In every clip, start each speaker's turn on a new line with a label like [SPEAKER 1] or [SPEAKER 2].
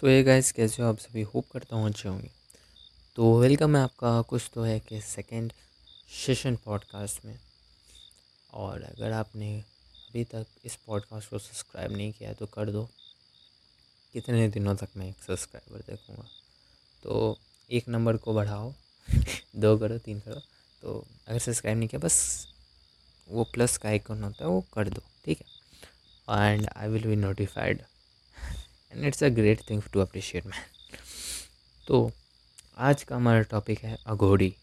[SPEAKER 1] सो ये गाइस कैसे हो आप सभी? होप करता हूँ अच्छे होंगे। तो वेलकम है आपका, कुछ तो है कि सेकंड सेशन पॉडकास्ट में। और अगर आपने अभी तक इस पॉडकास्ट को सब्सक्राइब नहीं किया तो कर दो। कितने दिनों तक मैं एक सब्सक्राइबर देखूँगा। तो एक नंबर को बढ़ाओ। दो करो, तीन करो। तो अगर सब्सक्राइब नहीं किया, बस वो प्लस का आइकन होता है, वो कर दो, ठीक है? And I will be notified and it's a great thing to appreciate man तो आज का हमारा टॉपिक है अघोड़ी।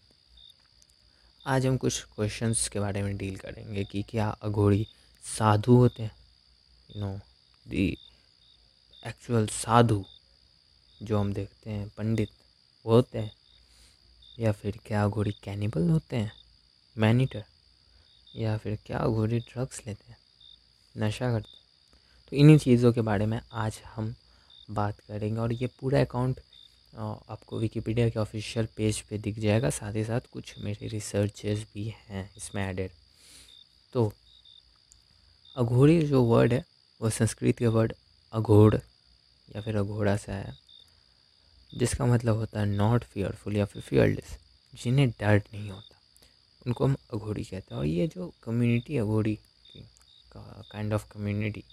[SPEAKER 1] आज हम कुछ क्वेश्चंस के बारे में डील करेंगे कि क्या अघोड़ी साधु होते हैं? You know the actual sadhu जो हम देखते हैं, पंडित वो होते हैं? या फिर क्या अघोड़ी कैनिबल होते हैं? मैनीटर या फिर क्या अघोड़ी ड्रग्स लेते हैं? नशा करते हैं? तो इन्हीं चीज़ों के बारे में आज हम बात करेंगे और ये पूरा अकाउंट आपको विकीपीडिया के ऑफिशियल पेज पे दिख जाएगा। साथ ही साथ कुछ मेरे रिसर्चेस भी हैं इसमें एडेड तो अघोड़ी जो वर्ड है, वो संस्कृत के वर्ड अघोड़ या फिर अघोड़ा से आया जिसका मतलब होता है नॉट फियरफुल या फिर फियरलेस जिन्हें डर नहीं होता। उनको हम अघोड़ी कहते हैं और ये जो कम्युनिटी अघोड़ी की काइंड ऑफ़ कम्युनिटी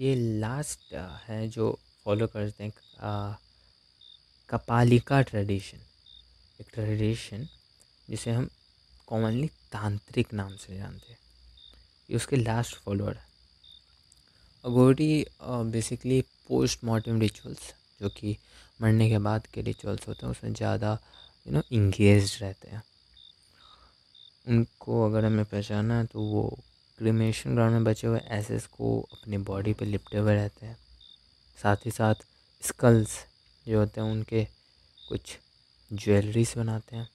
[SPEAKER 1] ये लास्ट है जो फॉलो करते हैं कपालिका ट्रेडिशन एक ट्रेडिशन जिसे हम कॉमनली तांत्रिक नाम से जानते हैं। ये उसके लास्ट फॉलोअर है। Aghori basically post mortem rituals जो कि मरने के बाद के रिचुअल्स होते हैं, उसमें ज़्यादा यू नो इंगेज रहते हैं। उनको अगर हमें पहचाना है तो वो क्रिमेशन ग्राउंड में बचे हुए एसेस को अपनी बॉडी पे लिपटे हुए रहते हैं। साथ ही साथ स्कल्स जो होते हैं उनके कुछ ज्वेलरीज बनाते हैं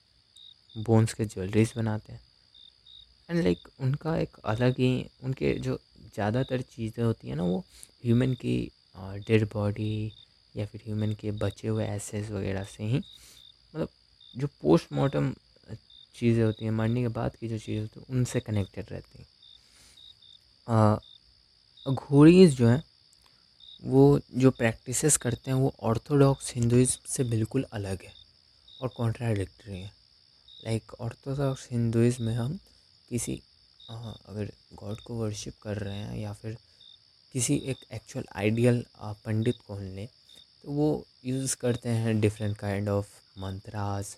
[SPEAKER 1] बोन्स के ज्वेलरीज बनाते हैं। एंड लाइक like, उनका एक अलग ही उनके जो ज़्यादातर चीज़ें होती हैं ना वो ह्यूमन की डेड बॉडी या फिर ह्यूमन के बचे हुए एसेस वगैरह से ही मतलब जो पोस्टमार्टम चीज़ें होती हैं मरने के बाद की जो चीज़ें होती हैं उनसे कनेक्टेड रहती हैं। घोड़ीज जो हैं, वो जो प्रैक्टिसेस करते हैं, वो ऑर्थोडॉक्स हिंदुज़म से बिल्कुल अलग है और कॉन्ट्राडिक्टरी है। लाइक ऑर्थोडॉक्स हिंदुज़म में हम किसी अगर गॉड को वर्शिप कर रहे हैं या फिर किसी एक एक्चुअल आइडियल पंडित को लें तो वो यूज़ करते हैं different kind of mantras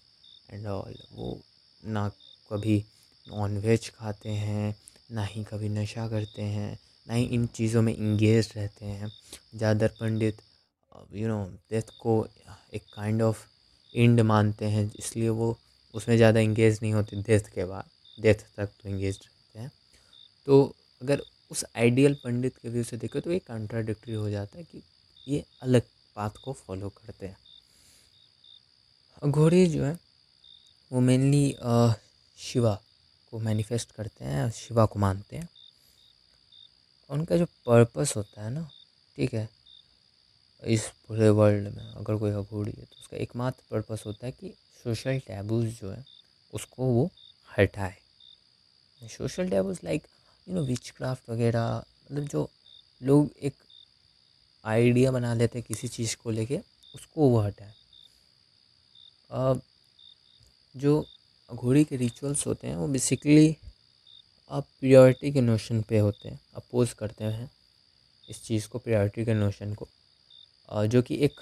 [SPEAKER 1] and all वो ना कभी नॉन वेज खाते हैं ना ही कभी नशा करते हैं, ना ही इन चीज़ों में इंगेज रहते हैं। ज़्यादातर पंडित यू नो डेथ को एक काइंड ऑफ़ एंड मानते हैं, इसलिए वो उसमें ज़्यादा इंगेज नहीं होते डेथ के बाद डेथ तक तो इंगेज रहते हैं। तो अगर उस आइडियल पंडित के व्यू से देखें तो ये कॉन्ट्राडिक्टरी हो जाता है कि ये अलग पाथ को फॉलो करते हैं। घोड़े जो है, वो मेनली शिवा को मैनिफेस्ट करते हैं, शिवा को मानते हैं। उनका जो पर्पस होता है ना, ठीक है, इस पूरे वर्ल्ड में अगर कोई अघोड़ी है तो उसका एकमात्र पर्पस होता है कि सोशल टैबूज जो है, उसको वो हटाए। Social taboos like you know witchcraft वगैरह मतलब जो लोग एक आइडिया बना लेते हैं किसी चीज़ को लेके, उसको वो हटाए। जो घोड़ी के रिचुअल्स होते हैं, वो बेसिकली आप प्रियोरिटी के नोशन पे होते हैं अपोज करते हैं इस चीज़ को प्रियोरिटी के नोशन को। जो कि एक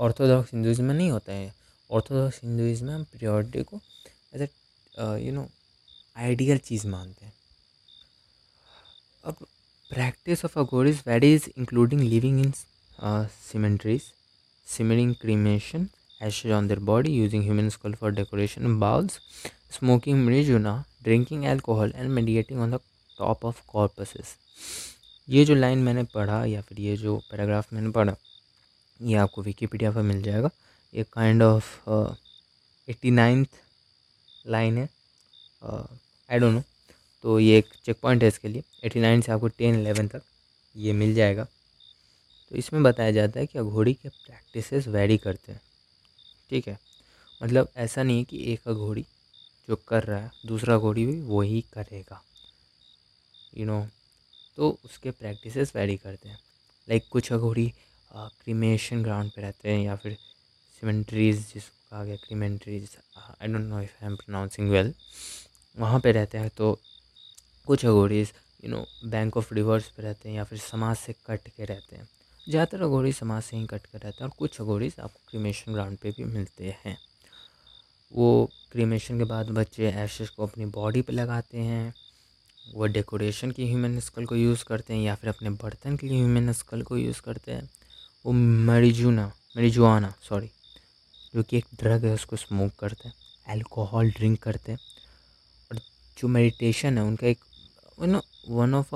[SPEAKER 1] ऑर्थोडॉक्स हिंदुज़म में नहीं होता है। ऑर्थोडॉक्स हिंदुज़म में हम प्रियोरिटी को as a you know ideal चीज़ मानते हैं। अब practice of a Aghoris varies including living in cemeteries smearing cremation ashes on their body, using human skull for decoration bowls, smoking marijuana, drinking alcohol and meditating on the top of corpses. ये जो line मैंने पढ़ा या फिर ये जो paragraph मैंने पढ़ा ये आपको विकीपीडिया पर मिल जाएगा। ये kind of eighty ninth line है। आई डोंट नो तो ये एक चेक पॉइंट है इसके लिए। एटी नाइन से आपको टेन एलेवन तक ये मिल जाएगा। तो इसमें बताया जाता है कि घोड़ी के प्रैक्टिसेस वेरी करते हैं। ठीक है? मतलब ऐसा नहीं है कि एक घोड़ी जो कर रहा है दूसरा घोड़ी भी वही करेगा। यू you नो know, तो उसके प्रैक्टिसेस वेरी करते हैं। लाइक like कुछ घोड़ी क्रीमेशन ग्राउंड पे रहते हैं या फिर सीमेंट्रीज जिसको कहा गया crematories I don't know if I am pronouncing well वहाँ पे रहते हैं तो कुछ Aghoris you know bank of rivers पे रहते हैं या फिर समाज से कट के रहते हैं। ज़्यादातर अघोरी समाज से ही कट कर रहते हैं और कुछ अघोरीज आपको क्रीमेशन ग्राउंड पे भी मिलते हैं। वो क्रीमेशन के बाद बच्चे एशेस को अपनी बॉडी पे लगाते हैं, वो डेकोरेशन की ह्यूमन स्कल को यूज़ करते हैं या फिर अपने बर्तन के लिए ह्यूमन स्कल को यूज़ करते हैं। वो मरीजूना मरीजुआना सॉरी जो कि एक ड्रग है, उसको स्मोक करते हैं अल्कोहल ड्रिंक करते हैं। और जो मेडिटेशन है, उनका एक वन ऑफ़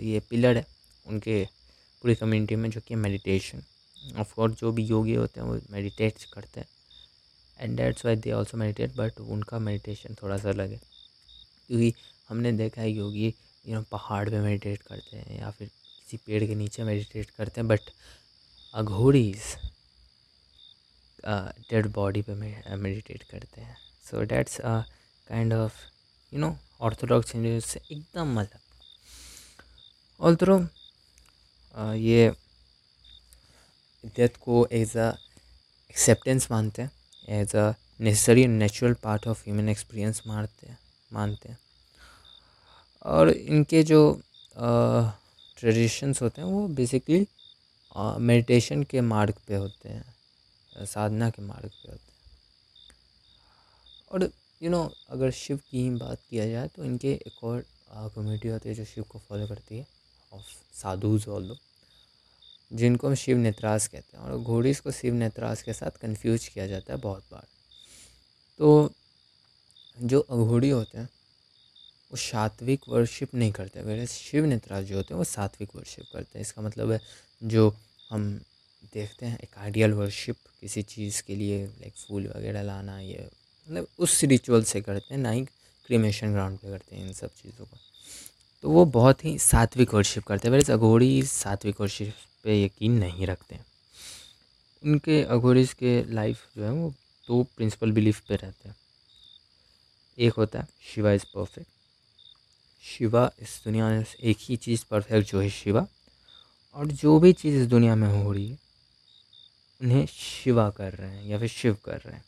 [SPEAKER 1] ये पिलर है, उनके पूरी कम्युनिटी में जो कि मेडिटेशन ऑफकोर्स जो भी योगी होते हैं वो मेडिटेट करते हैं। And that's why they also meditate but उनका मेडिटेशन थोड़ा सा अलग है। क्योंकि हमने देखा है योगी यू नो पहाड़ पे मेडिटेट करते हैं या फिर किसी पेड़ के नीचे मेडिटेट करते हैं बट अघोड़ीज डेड बॉडी पे मेडिटेट करते हैं। So that's kind of you know orthodox से एकदम अलग। ऑल्थरो ये डेथ को एज अ एक्सेप्टेंस मानते हैं as a necessary natural part of human experience मानते हैं मानते हैं। और इनके जो ट्रेडिशंस होते हैं वो बेसिकली मेडिटेशन के मार्ग पे होते हैं साधना के मार्ग पे होते हैं। और यू you नो know, अगर शिव की ही बात किया जाए तो इनके एक और कम्युनिटी होती है जो शिव को फॉलो करती है। ऑफ़ साधुज ऑल दो जिनको हम शिव नेत्रास कहते हैं और घोड़ीस को शिव नेत्रास के साथ कंफ्यूज किया जाता है बहुत बार। तो जो अघोड़ी होते हैं, वो सात्विक वर्शिप नहीं करते। मेरे शिव नेत्रास जो होते हैं, वो सात्विक वर्शिप करते हैं। इसका मतलब है जो हम देखते हैं, एक आइडियल वर्शिप किसी चीज़ के लिए लाइक फूल वगैरह लाना, ये मतलब उस रिचुअल से करते हैं, ना ही क्रीमेशन ग्राउंड पे करते हैं इन सब चीज़ों को। तो वो बहुत ही सात्विक वर्शिप करते हैं। मेरे अघोड़ी सात्विक वर्शिप पे यकीन नहीं रखते उनके अघोरीज के लाइफ जो है वो दो प्रिंसिपल बिलीफ पे रहते हैं। एक होता है, शिवा इज़ परफेक्ट शिवा इस दुनिया में एक ही चीज़ परफेक्ट जो है शिवा। और जो भी चीज़ इस दुनिया में हो रही है, उन्हें शिवा कर रहे हैं या फिर शिव कर रहे हैं।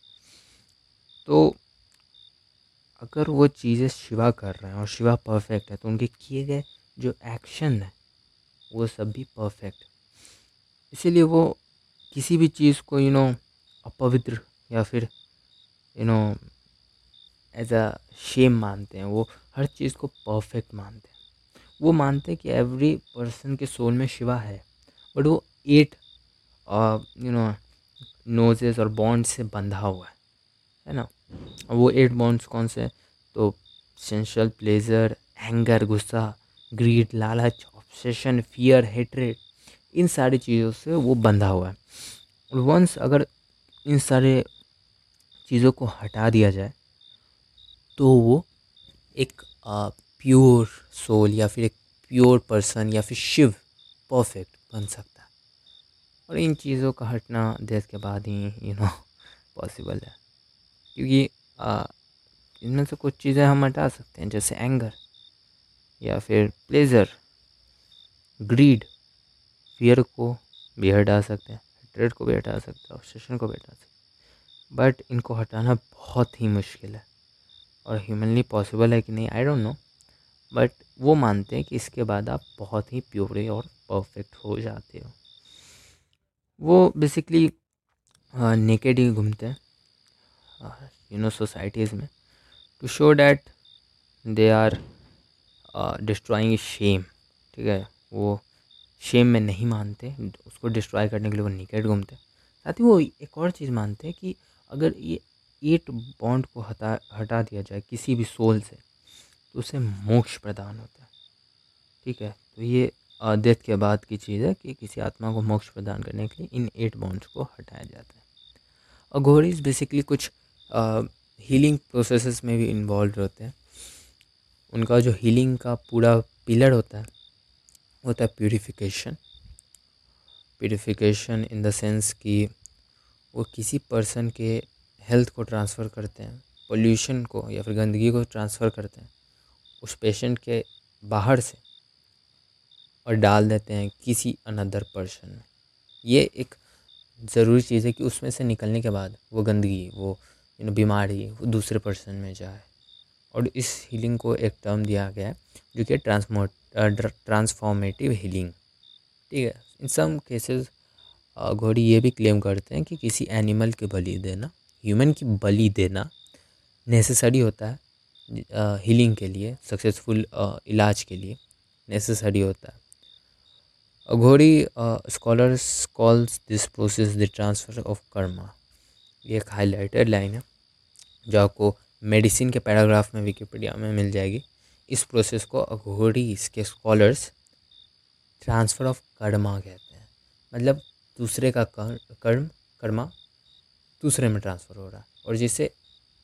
[SPEAKER 1] तो अगर वो चीज़ें शिवा कर रहे हैं और शिवा परफेक्ट है तो उनके किए गए जो एक्शन है, वो सब भी परफेक्ट इसीलिए वो किसी भी चीज़ को यू नो अपवित्र या फिर you know as a shame मानते हैं, वो हर चीज़ को परफेक्ट मानते हैं। वो मानते हैं कि एवरी पर्सन के सोल में शिवा है बट वो एट यू नो नोजेस और बॉन्ड से बंधा हुआ है है ना? वो एट बॉन्ड्स कौन से? तो सेंशल प्लेजर एंगर गुस्सा ग्रीड लालच ऑब्सेशन फियर हेटरेट इन सारी चीज़ों से वो बंधा हुआ है। और वंस अगर इन सारे चीज़ों को हटा दिया जाए तो वो एक प्योर सोल या फिर एक प्योर पर्सन या फिर शिव परफेक्ट बन सकता है। और इन चीज़ों का हटना देश के बाद ही यू नो पॉसिबल है। क्योंकि इनमें से कुछ चीज़ें हम हटा सकते हैं, जैसे एंगर या फिर प्लेज़र ग्रीड फियर को भी हटा सकते हैं ट्रेड को भी हटा सकते हैं ऑब्सेशन को भी हटा सकते हैं। बट इनको हटाना बहुत ही मुश्किल है और ह्यूमनली पॉसिबल है कि नहीं आई डोंट नो बट वो मानते हैं कि इसके बाद आप बहुत ही प्योरे और परफेक्ट हो जाते हो। वो बेसिकली नेकेड ही घूमते हैं। यू नो सोसाइटीज़ में to show that they are destroying shame ठीक है? वो शेम में नहीं मानते, उसको डिस्ट्रॉय करने के लिए वो निकेट घूमते। साथ ही वो एक और चीज़ मानते हैं कि अगर ये एट बॉन्ड को हटा हटा दिया जाए किसी भी सोल से तो उसे मोक्ष प्रदान होता है। ठीक है? तो ये डेथ के बाद की चीज़ है कि किसी आत्मा को मोक्ष प्रदान करने के लिए इन एट बॉन्ड्स को हटाया जाता है। अघोरीज बेसिकली कुछ हीलिंग प्रोसेसेस में भी इन्वॉल्व होते हैं। उनका जो हीलिंग का पूरा पिलर होता है, वो होता है purification purification in the sense कि वो किसी पर्सन के हेल्थ को ट्रांसफ़र करते हैं पोल्यूशन को या फिर गंदगी को ट्रांसफ़र करते हैं, उस पेशेंट के बाहर से और डाल देते हैं किसी अनदर पर्सन में। ये एक ज़रूरी चीज़ है कि उसमें से निकलने के बाद वो गंदगी, वो यू नो बीमारी दूसरे पर्सन में जाए। और इस हीलिंग को एक टर्म दिया गया है, जो कि ट्रांसमोट ट्रांसफॉर्मेटिव हीलिंग ठीक है? इन सम केसेस घोड़ी ये भी क्लेम करते हैं कि किसी एनिमल के बलि देना ह्यूमन की बलि देना नेसेसरी होता है हीलिंग के लिए सक्सेसफुल इलाज के लिए नेसेसरी होता है। घोड़ी scholars calls this process the transfer of karma ये एक हाईलाइटेड लाइन है, जो आपको मेडिसिन के पैराग्राफ में विकीपीडिया में मिल जाएगी। इस प्रोसेस को अघोड़ी इसके स्कॉलर्स ट्रांसफ़र ऑफ़ कर्मा कहते हैं। मतलब दूसरे का कर्म कर्मा दूसरे में ट्रांसफ़र हो रहा है, और जिससे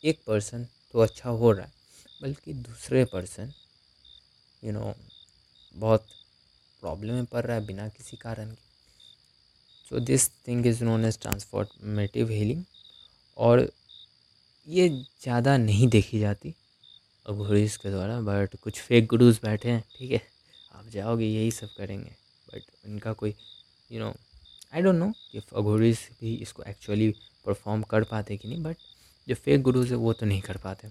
[SPEAKER 1] एक पर्सन तो अच्छा हो रहा है, बल्कि दूसरे पर्सन यू नो बहुत प्रॉब्लम में पड़ रहा है बिना किसी कारण के। So this thing is known as transformative healing और ये ज़्यादा नहीं देखी जाती अघोरीज के द्वारा बट कुछ फेक गुरुज बैठे हैं, ठीक है? आप जाओगे, यही सब करेंगे। बट इनका कोई you know I don't know कि अघोरीज भी इसको एक्चुअली परफॉर्म कर पाते कि नहीं बट जो फेक गुरुज है, वो तो नहीं कर पाते।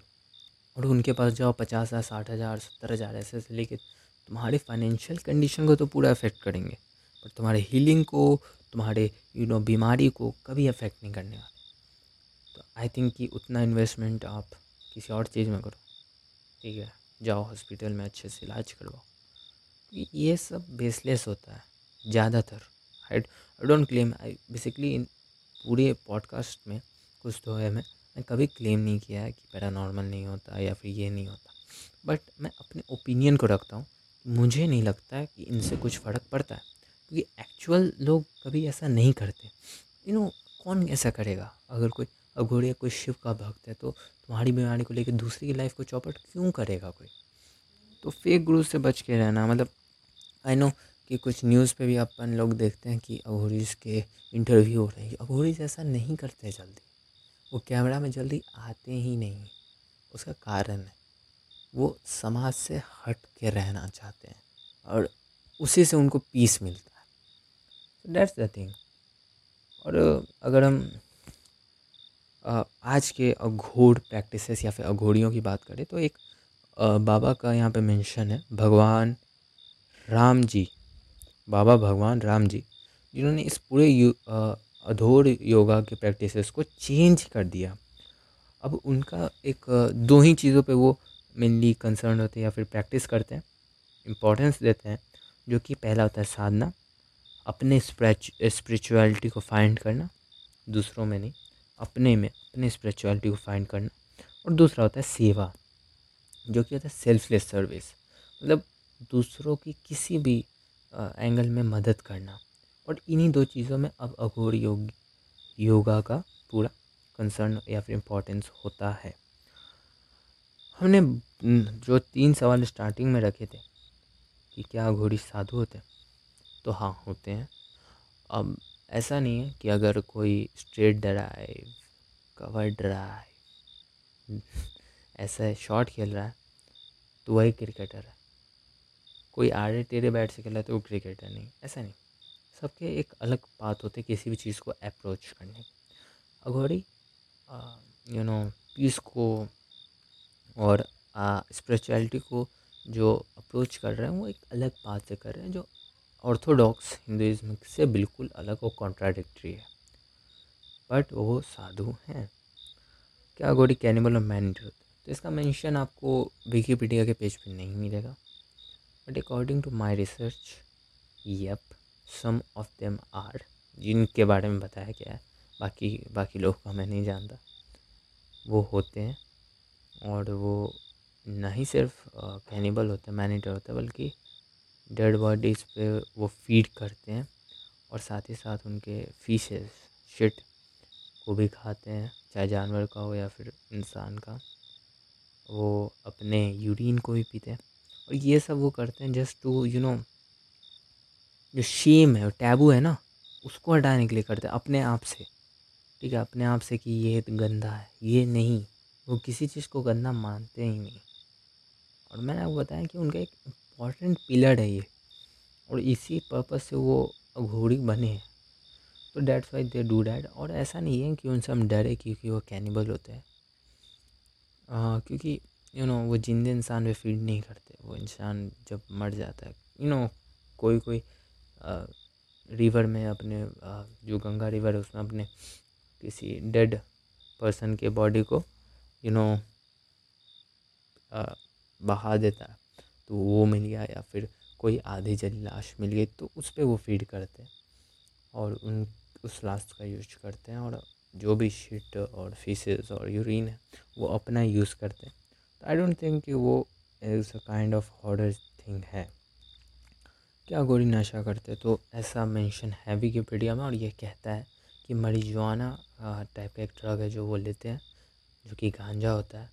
[SPEAKER 1] और उनके पास जाओ, पचास हज़ार, साठ हज़ार, सत्तर हज़ार ऐसे ऐसे लेके, तुम्हारे फाइनेंशियल कंडीशन को तो पूरा अफेक्ट करेंगे। पर तुम्हारे हीलिंग को, तुम्हारे यू नो बीमारी को कभी अफेक्ट नहीं करने वाले। आई थिंक कि उतना इन्वेस्टमेंट आप किसी और चीज़ में करो। ठीक है, जाओ हॉस्पिटल में अच्छे से इलाज करवाओ। ये सब बेसलेस होता है, ज़्यादातर I I don't claim I basically इन पूरे पॉडकास्ट में कुछ तो है, मैं मैं कभी क्लेम नहीं किया है कि पैरानॉर्मल नहीं होता या फिर ये नहीं होता। बट मैं अपने ओपिनियन को रखता हूँ मुझे नहीं लगता कि इनसे कुछ फ़र्क पड़ता है। क्योंकि एक्चुअल लोग कभी ऐसा नहीं करते। यू नो कौन ऐसा करेगा? अगर कोई अघोड़िया कोई शिव का भक्त है तो तुम्हारी बीमारी को लेकर दूसरी की लाइफ को चौपट क्यों करेगा कोई? तो फेक गुरु से बच के रहना मतलब आई नो कि कुछ न्यूज़ पे भी अपन लोग देखते हैं कि अघोरीज के इंटरव्यू हो रहे हैं। अघोरीज ऐसा नहीं करते जल्दी। वो कैमरा में जल्दी आते ही नहीं उसका कारण है, वो समाज से हट के रहना चाहते हैं और उसी से उनको पीस मिलता है। डेट्स द थिंग और अगर हम आज के अघोड़ प्रैक्टिसेस या फिर अघोड़ियों की बात करें तो एक बाबा का यहाँ पे मेंशन है, भगवान राम जी, बाबा भगवान राम जी, जिन्होंने इस पूरे अधोर योगा के प्रैक्टिसेस को चेंज कर दिया। अब उनका एक दो ही चीज़ों पे वो मेनली कंसर्न होते हैं या फिर प्रैक्टिस करते हैं इम्पोर्टेंस देते हैं, जो कि पहला होता है साधना, अपने स्पिरिचुअलिटी को फाइंड करना, दूसरों में नहीं। अपने में, अपने स्पिरिचुअलिटी को फाइंड करना। और दूसरा होता है सेवा, जो कि होता है सेल्फलेस सर्विस मतलब दूसरों की किसी भी एंगल में मदद करना। और इन्हीं दो चीज़ों में अब अघोर योग, योगा का पूरा कंसर्न या फिर इम्पोर्टेंस होता है। हमने जो तीन सवाल स्टार्टिंग में रखे थे कि क्या घोड़ी साधु होते हैं तो हाँ होते हैं। अब ऐसा नहीं है कि अगर कोई स्ट्रेट ड्राइव, कवर ड्राइव, ऐसा शॉट खेल रहा है तो वही क्रिकेटर है। कोई आड़े टेढ़े बैट से खेल रहा है तो वो क्रिकेटर नहीं, ऐसा नहीं। सबके एक अलग बात होते किसी भी चीज़ को अप्रोच करने की। अघोड़ी यू नो पीस को और स्पिरिचुअलिटी को जो अप्रोच कर रहे हैं, वो एक अलग बात से कर रहे हैं, जो ऑर्थोडॉक्स हिंदुज़म से बिल्कुल अलग और कॉन्ट्राडिक्ट्री है। बट वो साधु हैं। क्या अघोड़ी कैनिबल और मैन होते तो इसका मेंशन आपको विकीपीडिया के पेज पे नहीं मिलेगा। But according to my research yup some of them are जिनके बारे में बताया गया है, बाकी बाकी लोग का मैं नहीं जानता। वो होते हैं। और वो ना ही सिर्फ़ कैनिबल होते मैनीटर होते, बल्कि डेड बॉडीज़ पे वो फ़ीड करते हैं और साथ ही साथ उनके फीसेस शिट को भी खाते हैं, चाहे जानवर का हो या फिर इंसान का। वो अपने यूरिन को भी पीते हैं और ये सब वो करते हैं जस्ट टू यू नो जो शेम है टैबू है ना, उसको हटाने के लिए करते हैं अपने आप से। ठीक है, अपने आप से कि ये गंदा है, ये नहीं, वो किसी चीज़ को गंदा मानते ही नहीं। और मैंने आपको बताया कि उनका एक इंपॉर्टेंट पिलर है ये। और इसी पर्पज़ से वो अघोड़ी बने हैं। तो that's why they do that और ऐसा नहीं है कि उनसे हम डरे क्योंकि वो कैनिबल होते हैं। क्योंकि यू नो वो जिंदे इंसान पे फ़ीड नहीं करते। वो इंसान जब मर जाता है यू you नो know, कोई कोई आ, रिवर में अपने आ, जो गंगा रिवर है उसमें अपने किसी डेड पर्सन के बॉडी को यू you नो know, बहा देता है। तो वो मिल गया या फिर कोई आधी जली लाश मिल गई तो उस पर वो फ़ीड करते हैं और उन, उस लाश का यूज़ करते हैं और जो भी शीट और फीसेस और यूरिन है, वो अपना यूज़ करते हैं। तो आई डोंट थिंक कि वो is a kind of hoarder thing है। क्या गोरी नशा करते तो ऐसा मेंशन है विकीपीडिया में और ये कहता है कि मरीजुआना टाइप का एक ड्रग है जो वो लेते हैं, जो कि गांजा होता है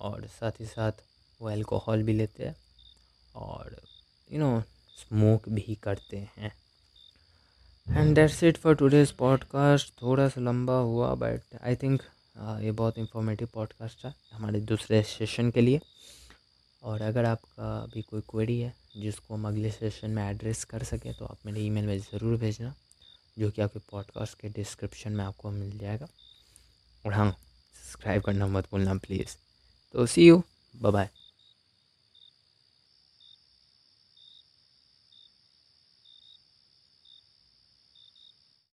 [SPEAKER 1] और साथ ही साथ वो अल्कोहल भी लेते हैं। और यू नो स्मोक भी करते हैं। And that's it for today's podcast थोड़ा सा लंबा हुआ बट आई थिंक ये बहुत इंफॉर्मेटिव पॉडकास्ट था हमारे दूसरे सेशन के लिए। और अगर आपका भी कोई क्वेरी है जिसको हम अगले सेशन में एड्रेस कर सकें तो आप मेरे ईमेल में ज़रूर भेजना जो कि आपके पॉडकास्ट के डिस्क्रिप्शन में आपको मिल जाएगा। और हाँ सब्सक्राइब करना मत भूलना प्लीज़ तो सी यू बाय